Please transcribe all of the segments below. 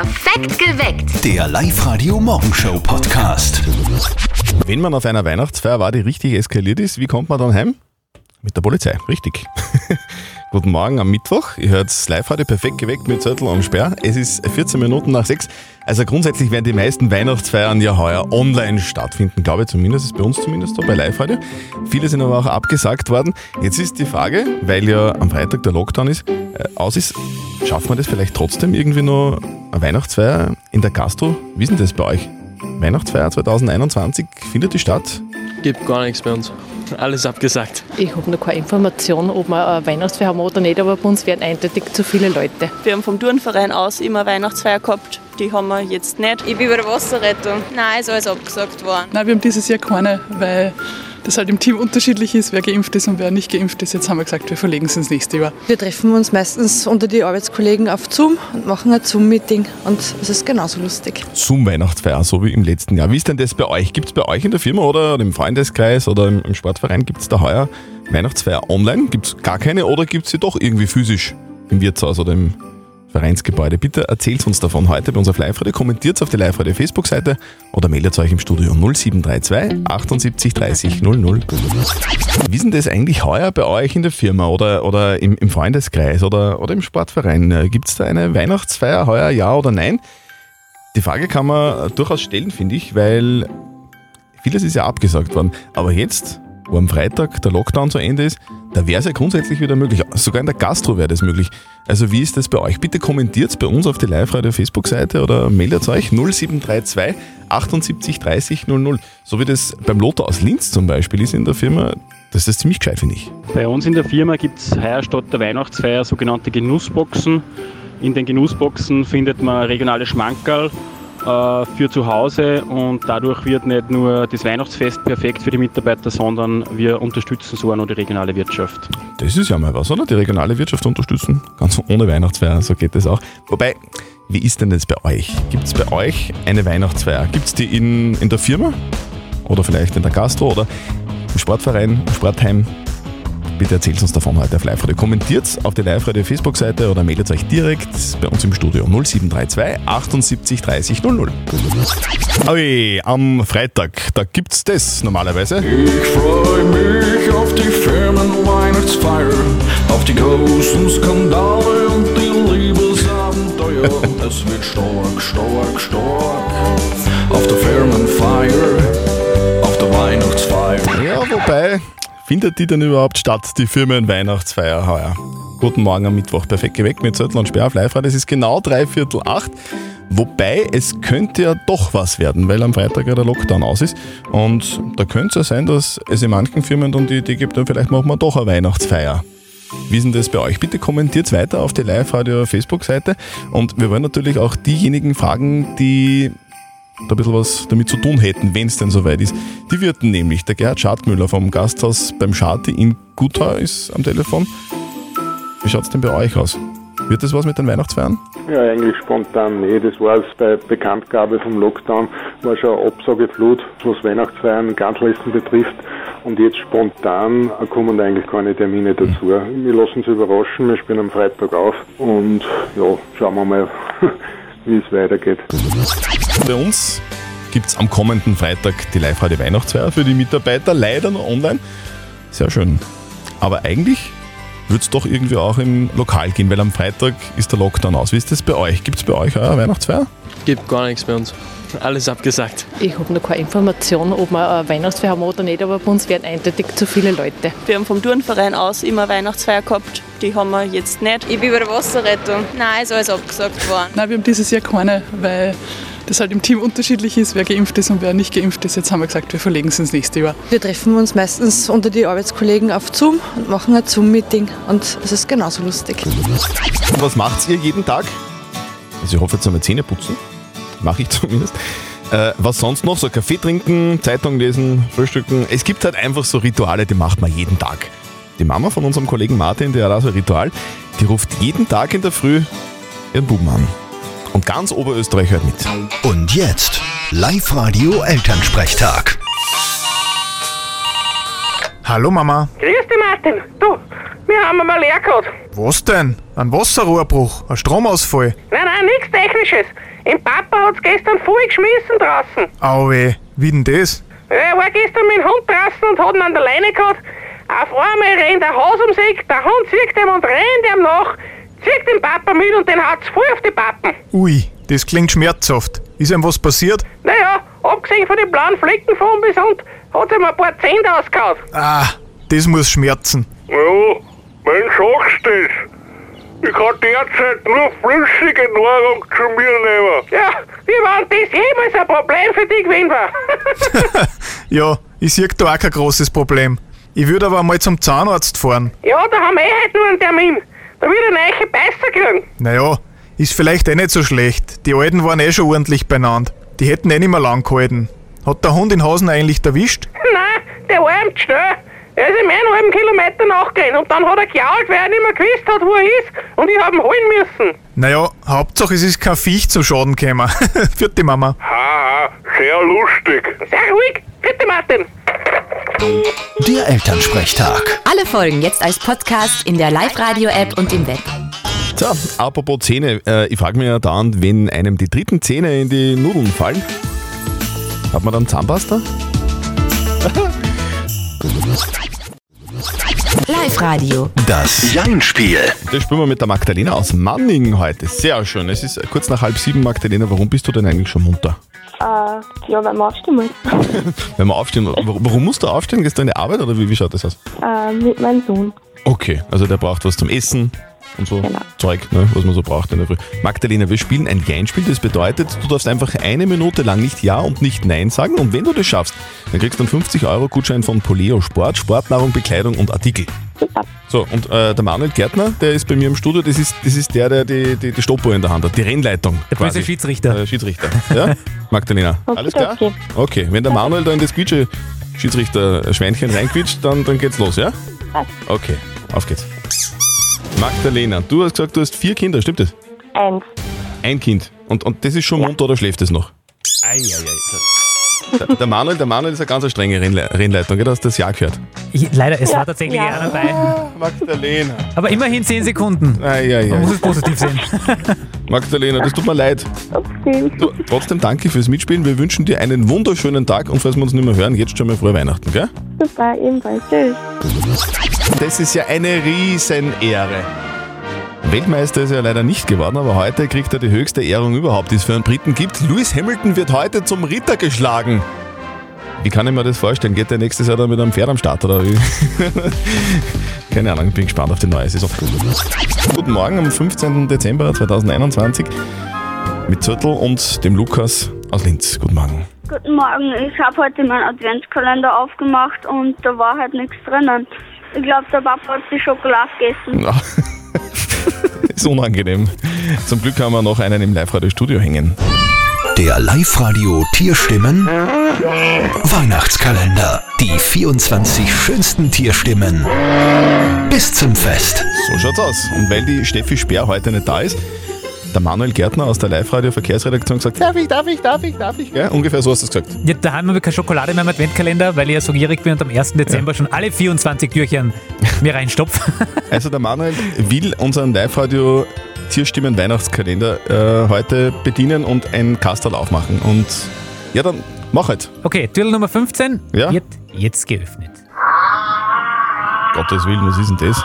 Perfekt geweckt. Der Live-Radio-Morgenshow-Podcast. Wenn man auf einer Weihnachtsfeier war, die richtig eskaliert ist, wie kommt man dann heim? Mit der Polizei, richtig. Guten Morgen am Mittwoch. Ihr hört live heute perfekt geweckt mit Zettel und Sperr. Es ist 14 Minuten nach 6. Also grundsätzlich werden die meisten Weihnachtsfeiern ja heuer online stattfinden, glaube ich zumindest. Ist bei uns zumindest so, bei live heute. Viele sind aber auch abgesagt worden. Jetzt ist die Frage, weil ja am Freitag der Lockdown ist, äh, aus ist, schafft man das vielleicht trotzdem irgendwie noch eine Weihnachtsfeier in der Gastro? Wie ist denn das bei euch? Weihnachtsfeier 2021 findet die statt? Gibt gar nichts bei uns. Alles abgesagt. Ich habe noch keine Information, ob wir eine Weihnachtsfeier haben oder nicht, aber bei uns werden eindeutig zu viele Leute. Wir haben vom Turnverein aus immer Weihnachtsfeier gehabt. Die haben wir jetzt nicht. Ich bin bei der Wasserrettung. Nein, ist alles abgesagt worden. Nein, wir haben dieses Jahr keine, weil das halt im Team unterschiedlich ist, wer geimpft ist und wer nicht geimpft ist. Jetzt haben wir gesagt, wir verlegen es ins nächste Jahr. Wir treffen uns meistens unter die Arbeitskollegen auf Zoom und machen ein Zoom-Meeting und es ist genauso lustig. Zoom-Weihnachtsfeier, so wie im letzten Jahr. Wie ist denn das bei euch? Gibt es bei euch in der Firma oder im Freundeskreis oder im, im Sportverein, gibt es da heuer Weihnachtsfeier online? Gibt es gar keine oder gibt es sie doch irgendwie physisch im Wirtshaus oder im Vereinsgebäude. Bitte erzählt uns davon heute bei unserer Live-Radio, kommentiert auf die Live-Radio Facebook-Seite oder meldet euch im Studio 0732 78 30 00. Wie ist denn das eigentlich heuer bei euch in der Firma oder, oder im, im Freundeskreis oder, oder im Sportverein? Gibt es da eine Weihnachtsfeier heuer, ja oder nein? Die Frage kann man durchaus stellen, finde ich, weil vieles ist ja abgesagt worden. Aber jetzt, wo am Freitag der Lockdown zu Ende ist, da wäre es ja grundsätzlich wieder möglich. Sogar in der Gastro wäre das möglich. Also wie ist das bei euch? Bitte kommentiert bei uns auf die Live-Radio-Facebook-Seite oder meldet euch 0732 78 30 00. So wie das beim Lothar aus Linz zum Beispiel ist in der Firma. Das ist ziemlich gescheit, finde ich. Bei uns in der Firma gibt es heuer statt der Weihnachtsfeier sogenannte Genussboxen. In den Genussboxen findet man regionale Schmankerl für zu Hause und dadurch wird nicht nur das Weihnachtsfest perfekt für die Mitarbeiter, sondern wir unterstützen so auch noch die regionale Wirtschaft. Das ist ja mal was, oder? Die regionale Wirtschaft unterstützen. Ganz ohne Weihnachtsfeier, so geht das auch. Wobei, wie ist denn das bei euch? Gibt es bei euch eine Weihnachtsfeier? Gibt es die in, in der Firma? Oder vielleicht in der Gastro oder im Sportverein, im Sportheim? Bitte erzählt uns davon heute auf Live-Radio. Kommentiert auf die Live-Radio Facebook-Seite oder meldet euch direkt bei uns im Studio 0732 78 30 00. Oi, am Freitag, da gibt's das normalerweise. Ich freue mich auf die Firmenweihnachtsfeier, auf die großen Skandale und die Liebesabenteuer. es wird stark, stark, stark auf der Firmenfeier, auf der Weihnachtsfeier. Ja, wobei, findet die denn überhaupt statt, die Firmenweihnachtsfeier heuer? Guten Morgen am Mittwoch, perfekt geweckt mit Zettel und Sperr auf live Es ist genau drei Viertel acht. Wobei es könnte ja doch was werden, weil am Freitag ja der Lockdown aus ist. Und da könnte es ja sein, dass es in manchen Firmen dann die Idee gibt, dann vielleicht machen wir doch eine Weihnachtsfeier. Wie ist denn das bei euch? Bitte kommentiert weiter auf die Live-Radio-Facebook-Seite. Und wir wollen natürlich auch diejenigen fragen, die ein bisschen was damit zu tun hätten, wenn es denn soweit ist. Die Wirten nämlich, der Gerhard Schadmüller vom Gasthaus beim Schati in Guthau ist am Telefon. Wie schaut es denn bei euch aus? Wird das was mit den Weihnachtsfeiern? Ja, eigentlich spontan nee. Das war es bei Bekanntgabe vom Lockdown, war schon eine Absageflut, was Weihnachtsfeiern, Ganzlisten betrifft. Und jetzt spontan kommen eigentlich keine Termine dazu. Wir lassen uns überraschen, wir spielen am Freitag auf und ja, schauen wir mal, wie es weitergeht. Bei uns gibt es am kommenden Freitag die Live-Radio Weihnachtsfeier für die Mitarbeiter, leider nur online. Sehr schön. Aber eigentlich wird es doch irgendwie auch im Lokal gehen, weil am Freitag ist der Lockdown aus. Wie ist das bei euch? Gibt es bei euch eine Weihnachtsfeier? Gibt gar nichts bei uns. Alles abgesagt. Ich habe noch keine Information, ob wir eine Weihnachtsfeier haben oder nicht, aber bei uns werden eindeutig zu viele Leute. Wir haben vom Turnverein aus immer Weihnachtsfeier gehabt. Die haben wir jetzt nicht. Ich bin bei der Wasserrettung. Nein, ist alles abgesagt worden. Nein, wir haben dieses Jahr keine, weil das halt im Team unterschiedlich ist, wer geimpft ist und wer nicht geimpft ist. Jetzt haben wir gesagt, wir verlegen es ins nächste Jahr. Wir treffen uns meistens unter die Arbeitskollegen auf Zoom und machen ein Zoom-Meeting und es ist genauso lustig. Und was macht ihr jeden Tag? Also ich hoffe jetzt einmal Zähne putzen. Mache ich zumindest. Äh, was sonst noch? So Kaffee trinken, Zeitung lesen, frühstücken. Es gibt halt einfach so Rituale, die macht man jeden Tag. Die Mama von unserem Kollegen Martin, der hat auch so ein Ritual, die ruft jeden Tag in der Früh ihren Buben an. Und ganz Oberösterreich hört mit. Und jetzt Live-Radio Elternsprechtag. Hallo Mama. Grüß dich, Martin. Du, wir haben einmal leer gehabt. Was denn? Ein Wasserrohrbruch, ein Stromausfall. Nein, nein, nichts Technisches. Im Papa hat's gestern voll geschmissen draußen. Auwe, wie denn das? Er war gestern mit dem Hund draußen und hat ihn an der Leine gehabt. Auf einmal rennt ein Haus um sich, der Hund zieht ihm und rennt ihm nach, zieht den Papa mit und den haut's voll auf die Pappen. Ui, das klingt schmerzhaft. Ist ihm was passiert? Naja, abgesehen von den blauen Flecken von bis und hat ihm ein paar Zähne ausgehauen. Ah, das muss schmerzen. Ja, wenn sagst du das. Ich kann derzeit nur flüssige Nahrung zu mir nehmen. Ja, wie war das jemals ein Problem für dich gewesen war? Ja, ich sehe da auch kein großes Problem. Ich würde aber mal zum Zahnarzt fahren. ja, da haben wir eh heute nur einen Termin. Da wird er neue Beißer kriegen. Naja, ist vielleicht eh nicht so schlecht. Die Alten waren eh schon ordentlich beieinander. Die hätten eh nicht mehr lang gehalten. Hat der Hund in Hasen eigentlich erwischt? Nein, der war ihm zu schnell. Er ist ihm einen halben Kilometer nachgegangen und dann hat er gejault, weil er nicht mehr gewusst hat, wo er ist und ich hab ihn holen müssen. Naja, Hauptsache es ist kein Viech zum Schaden gekommen. Vierte Mama. Haha, sehr lustig. Sehr ruhig. Bitte, Martin. Der Elternsprechtag. Alle Folgen jetzt als Podcast in der Live-Radio-App und im Web. So, apropos Zähne, äh, ich frage mich ja dauernd, wenn einem die dritten Zähne in die Nudeln fallen, hat man dann Zahnpasta? Live-Radio. Das Jein-Spiel. Das spielen wir mit der Magdalena aus Manning heute. Sehr schön. Es ist kurz nach halb sieben, Magdalena. Warum bist du denn eigentlich schon munter? Äh, ja, weil man aufstehen muss. Wenn wir aufstehen, warum warum musst du aufstehen? Gehst du in die Arbeit oder wie, wie schaut das aus? äh, mit meinem Sohn. Okay, also der braucht was zum Essen und so Zeug, ne, was man so braucht in der Früh. Magdalena, wir spielen ein Jein-Spiel. Das bedeutet, du darfst einfach eine Minute lang nicht Ja und nicht Nein sagen. Und wenn du das schaffst, dann kriegst du einen 50 Euro Gutschein von Poleo Sport, Sportnahrung, Bekleidung und Artikel. So, und äh, der Manuel Gärtner, der ist bei mir im Studio, das ist, das ist der, der die, die, die Stoppuhr in der Hand hat, die Rennleitung. Der böse quasi. Schiedsrichter. Der Schiedsrichter, ja? Magdalena, alles klar? okay. Okay, wenn der Manuel da in das Quietsche Schiedsrichter-Schweinchen reinquitscht, dann, dann geht's los, ja? Okay, auf geht's. Magdalena, du hast gesagt, du hast vier Kinder, stimmt das? Eins. Ein Kind. Und, und das ist schon munter oder schläft es noch? Der, der, Manuel, der Manuel ist eine ganz strenge Rennle Rennleitung, gell? Du hast das Ja gehört. Ich, leider, es Ja, war tatsächlich ja. einer dabei. Magdalena. Aber immerhin 10 Sekunden. Ei, ei, Man muss es positiv sehen. Magdalena, das tut mir leid. Okay. Du, trotzdem danke fürs Mitspielen. Wir wünschen dir einen wunderschönen Tag und falls wir uns nicht mehr hören, jetzt schon mal frohe Weihnachten, gell? Super, ebenfalls. Tschüss. Das ist ja eine Riesenehre. Weltmeister ist er leider nicht geworden, aber heute kriegt er die höchste Ehrung überhaupt, die es für einen Briten gibt. Lewis Hamilton wird heute zum Ritter geschlagen. Wie kann ich mir das vorstellen? Geht der nächstes Jahr dann mit einem Pferd am Start oder wie? Keine Ahnung, ich bin gespannt auf die neue Saison. Guten Morgen am 15. Dezember 2021 mit Zürtel und dem Lukas aus Linz. Guten Morgen. Guten Morgen. Ich habe heute meinen Adventskalender aufgemacht und da war halt nichts drinnen. Ich glaube, der Papa hat die Schokolade gegessen. Ist unangenehm. Zum Glück haben wir noch einen im Live-Radio-Studio hängen. Der Live-Radio Tierstimmen Weihnachtskalender. Die 24 schönsten Tierstimmen bis zum Fest. So schaut's aus. Und weil die Steffi Speer heute nicht da ist, der Manuel Gärtner aus der Live-Radio-Verkehrsredaktion gesagt, darf ich, darf ich, darf ich, darf ich. Gell? Ungefähr so hast du es gesagt. Ja, da haben wir keine Schokolade mehr im Adventkalender, weil ich ja so gierig bin und am 1. Dezember schon alle 24 Türchen mir reinstopfe. Also der Manuel will unseren Live-Radio Tierstimmen Weihnachtskalender äh, heute bedienen und ein Kastel aufmachen. Und ja, dann mach halt. Okay, Türl Nummer 15 Ja? wird jetzt geöffnet. Gottes Willen, was ist denn das?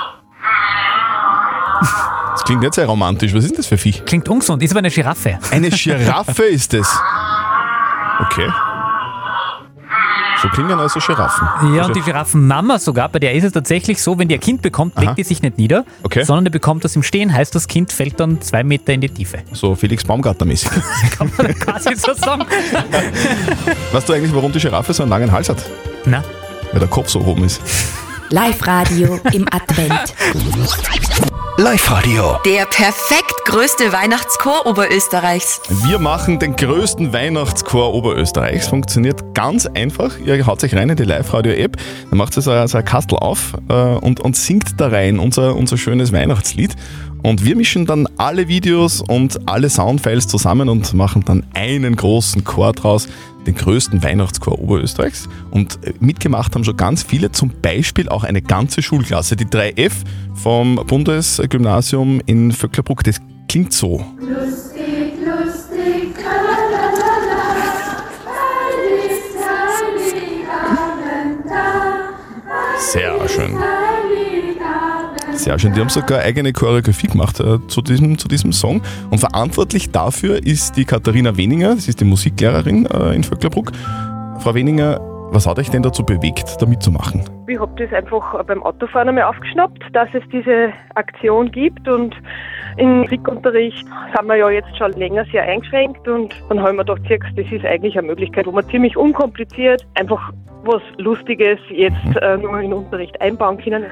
Klingt nicht sehr romantisch. Was ist denn das für Viech? Klingt ungesund, ist aber eine Giraffe. Eine Giraffe ist es. Okay. So klingen also Giraffen. Ja, und die Giraffenmama sogar, bei der ist es tatsächlich so, wenn die ein Kind bekommt, legt die sich nicht nieder, Okay. sondern die bekommt das im Stehen, heißt das Kind fällt dann zwei Meter in die Tiefe. So Felix Baumgartner-mäßig. Kann man quasi so sagen. weißt du eigentlich, warum die Giraffe so einen langen Hals hat? Na? Weil der Kopf so oben ist. Live-Radio im Advent. Live-Radio. Der perfekt größte Weihnachtschor Oberösterreichs. Wir machen den größten Weihnachtschor Oberösterreichs. Funktioniert ganz einfach. Ihr haut euch rein in die Live-Radio-App, dann macht ihr so ein, so ein Kastel auf äh, und, und singt da rein unser, unser schönes Weihnachtslied. Und wir mischen dann alle Videos und alle Soundfiles zusammen und machen dann einen großen Chor draus, den größten Weihnachtschor Oberösterreichs. Und äh, mitgemacht haben schon ganz viele, zum Beispiel auch eine ganze Schulklasse. Die 3F vom Bundesgymnasium in Vöcklerbruck, das klingt so. Lustig, lustig, ist Heiligabend da. Sehr schön. Sehr schön. Die haben sogar eigene Choreografie gemacht äh, zu, diesem, zu diesem Song. Und verantwortlich dafür ist die Katharina Weninger, das ist die Musiklehrerin äh, in Vöcklerbruck. Frau Weninger, was hat euch denn dazu bewegt, da mitzumachen? Ich habe das einfach beim Autofahren einmal aufgeschnappt, dass es diese Aktion gibt und im Musikunterricht sind wir ja jetzt schon länger sehr eingeschränkt und dann habe ich mir gedacht, das ist eigentlich eine Möglichkeit, wo man ziemlich unkompliziert einfach was Lustiges jetzt äh, nur in den Unterricht einbauen können.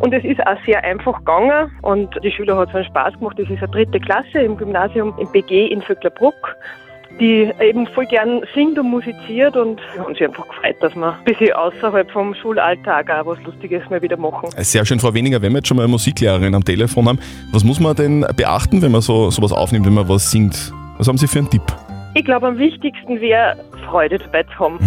Und es ist auch sehr einfach gegangen und die Schüler hat so einen Spaß gemacht. Das ist eine dritte Klasse im Gymnasium im BG in Vöcklerbruck die eben voll gern singt und musiziert und wir haben sich einfach gefreut, dass wir ein bisschen außerhalb vom Schulalltag auch was Lustiges mal wieder machen. Sehr schön, Frau Weniger, wenn wir jetzt schon mal eine Musiklehrerin am Telefon haben, was muss man denn beachten, wenn man so sowas aufnimmt, wenn man was singt? Was haben Sie für einen Tipp? Ich glaube, am wichtigsten wäre, Freude dabei zu haben.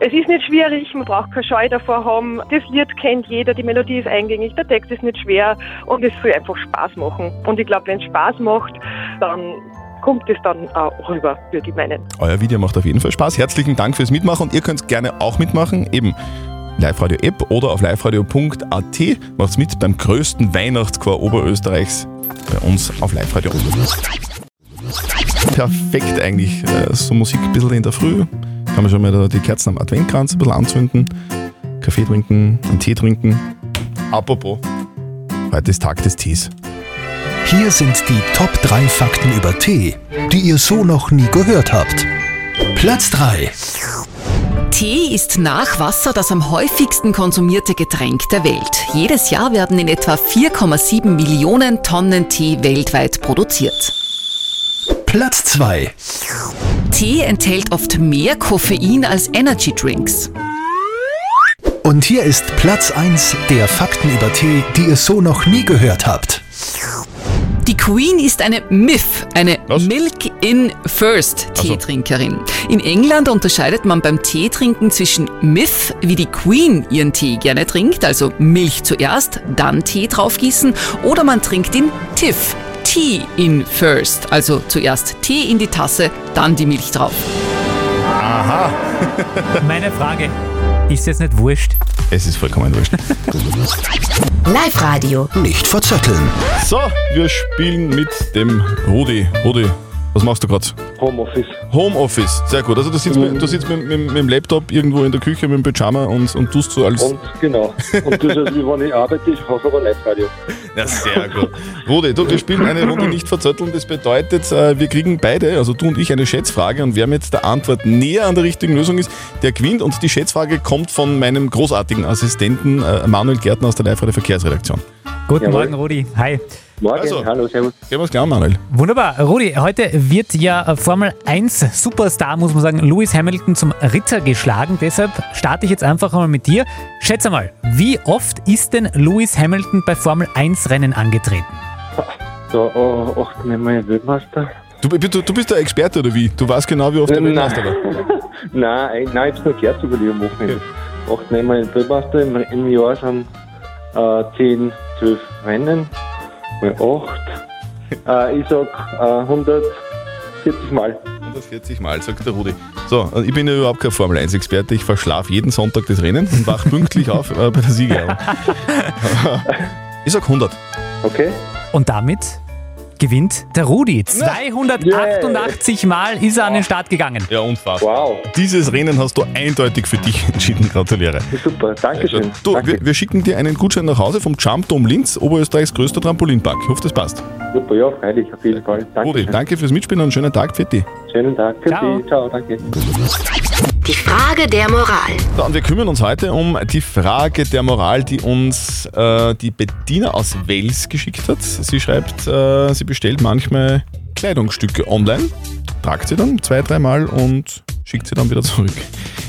Es ist nicht schwierig, man braucht keine Scheu davor haben. Das Lied kennt jeder, die Melodie ist eingängig, der Text ist nicht schwer und es soll einfach Spaß machen. Und ich glaube, wenn es Spaß macht, dann kommt es dann auch rüber, würde ich meinen. Euer Video macht auf jeden Fall Spaß. Herzlichen Dank fürs Mitmachen und ihr könnt gerne auch mitmachen, eben Live-Radio-App oder auf liveradio.at. Macht's mit beim größten Weihnachtschor Oberösterreichs bei uns auf Live-Radio. Perfekt eigentlich, äh, so Musik ein bisschen in der Früh. Kann man schon mal die Kerzen am Adventkranz ein bisschen anzünden, Kaffee trinken, einen Tee trinken. Apropos, heute ist Tag des Tees. Hier sind die Top 3 Fakten über Tee, die ihr so noch nie gehört habt. Platz 3. Tee ist nach Wasser das am häufigsten konsumierte Getränk der Welt. Jedes Jahr werden in etwa 4,7 Millionen Tonnen Tee weltweit produziert. Platz 2. Tee enthält oft mehr Koffein als Energy Drinks. Und hier ist Platz 1 der Fakten über Tee, die ihr so noch nie gehört habt. Die Queen ist eine MIF, eine Milk in First Teetrinkerin. In England unterscheidet man beim Teetrinken zwischen MIF, wie die Queen ihren Tee gerne trinkt, also Milch zuerst, dann Tee draufgießen, oder man trinkt ihn TIFF, Tea in First, also zuerst Tee in die Tasse, dann die Milch drauf. Aha. Meine Frage, ist jetzt nicht wurscht? Es ist vollkommen wurscht. Live-Radio. Nicht verzetteln. So, wir spielen mit dem Rudi. Rudi, was machst du gerade? Homeoffice. Homeoffice, sehr gut. Also du sitzt, mit, du sitzt mit, mit, mit dem Laptop irgendwo in der Küche mit dem Pyjama und, und tust so als... Und genau. Und das ist, wie wenn ich arbeite, ich mache aber Live-Radio. Ja, sehr gut. Rudi, du, wir spielen eine Runde nicht verzötteln. Das bedeutet, äh, wir kriegen beide, also du und ich, eine Schätzfrage und wer mit der Antwort näher an der richtigen Lösung ist, der gewinnt. Und die Schätzfrage kommt von meinem großartigen Assistenten äh, Manuel Gärtner aus der Live-Radio Verkehrsredaktion. Guten Jawohl. Morgen, Rudi. Hi. Morgen, Also. hallo, servus. Es klar, Manuel. Wunderbar. Rudi, heute wird ja Formel 1 Superstar, muss man sagen, Lewis Hamilton zum Ritter geschlagen. Deshalb starte ich jetzt einfach mal mit dir. Schätze mal, wie oft ist denn Lewis Hamilton bei Formel 1 Rennen angetreten? So, oh, acht Mal Weltmeister. Du, du, du bist der Experte oder wie? Du weißt genau, wie oft der. Weltmeister war. nein, ein- nein, ich hab's nur gehört sogar die am Wochenende. Acht Mal Weltmeister, im, im Jahr sind äh, 10, 12 Rennen, mal 8. Äh, ich sag äh, 140 Mal. 140 Mal, sagt der Rudi. So, also ich bin ja überhaupt kein Formel 1-Experte. Ich verschlafe jeden Sonntag das Rennen und wach pünktlich auf äh, bei der Siegerehrung. ich sag 100. Okay. Und damit gewinnt der Rudi. 288 Mal ist er an den Start gegangen. Ja, unfassbar. Wow. Dieses Rennen hast du eindeutig für dich entschieden. Gratuliere. Super, danke schön. Du, wir, wir schicken dir einen Gutschein nach Hause vom Jump Dome Linz, Oberösterreichs größter Trampolinpark. Ich hoffe, das passt. Super, ja, freilich, auf jeden Fall. Danke. Rudi, danke fürs Mitspielen und einen schönen Tag für dich. Schönen Tag. Für Ciao. Sie. Ciao, danke. Die Frage der Moral. So, und wir kümmern uns heute um die Frage der Moral, die uns äh, die Bettina aus Wels geschickt hat. Sie schreibt, äh, sie bestellt manchmal Kleidungsstücke online, tragt sie dann zwei, dreimal und schickt sie dann wieder zurück.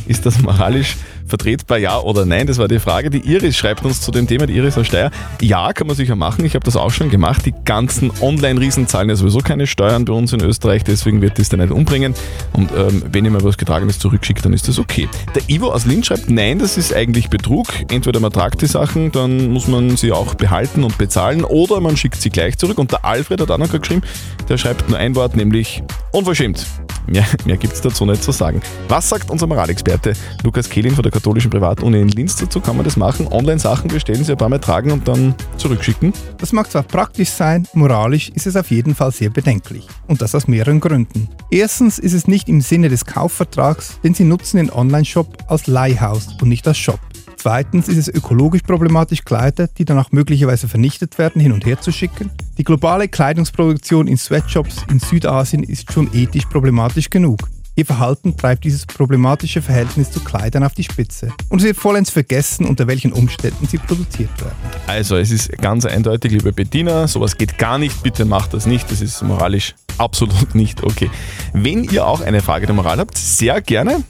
Ist das moralisch vertretbar ja oder nein? Das war die Frage. Die Iris schreibt uns zu dem Thema, die Iris aus Steyr. Ja, kann man sicher machen. Ich habe das auch schon gemacht. Die ganzen Online-Riesen zahlen ja sowieso keine Steuern bei uns in Österreich, deswegen wird das dann nicht umbringen. Und ähm, wenn ihr mal was Getragenes zurückschickt, dann ist das okay. Der Ivo aus Linz schreibt, nein, das ist eigentlich Betrug. Entweder man tragt die Sachen, dann muss man sie auch behalten und bezahlen oder man schickt sie gleich zurück. Und der Alfred hat auch noch geschrieben, der schreibt nur ein Wort, nämlich unverschämt. Mehr, mehr gibt es dazu nicht zu sagen. Was sagt unser Moralexperte Lukas Kehlin von der katholischen Privatuni in Linz dazu? Kann man das machen? Online-Sachen bestellen, sie ein paar Mal tragen und dann zurückschicken? Das mag zwar praktisch sein, moralisch ist es auf jeden Fall sehr bedenklich. Und das aus mehreren Gründen. Erstens ist es nicht im Sinne des Kaufvertrags, denn sie nutzen den Online-Shop als Leihhaus und nicht als Shop. Zweitens ist es ökologisch problematisch, Kleider, die danach möglicherweise vernichtet werden, hin und her zu schicken. Die globale Kleidungsproduktion in Sweatshops in Südasien ist schon ethisch problematisch genug. Ihr Verhalten treibt dieses problematische Verhältnis zu Kleidern auf die Spitze. Und es wird vollends vergessen, unter welchen Umständen sie produziert werden. Also, es ist ganz eindeutig, liebe Bettina, sowas geht gar nicht. Bitte macht das nicht. Das ist moralisch absolut nicht okay. Wenn ihr auch eine Frage der Moral habt, sehr gerne.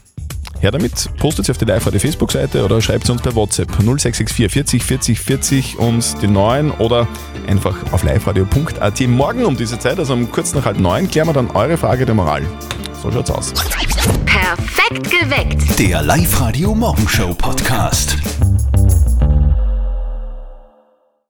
Her damit, postet sie auf die Live-Radio Facebook-Seite oder schreibt sie uns per WhatsApp 0664 40 40 40 und die 9 oder einfach auf liveradio.at. Morgen um diese Zeit, also um kurz nach halb neun, klären wir dann eure Frage der Moral. So schaut's aus. Perfekt geweckt. Der Live-Radio Morgenshow Podcast.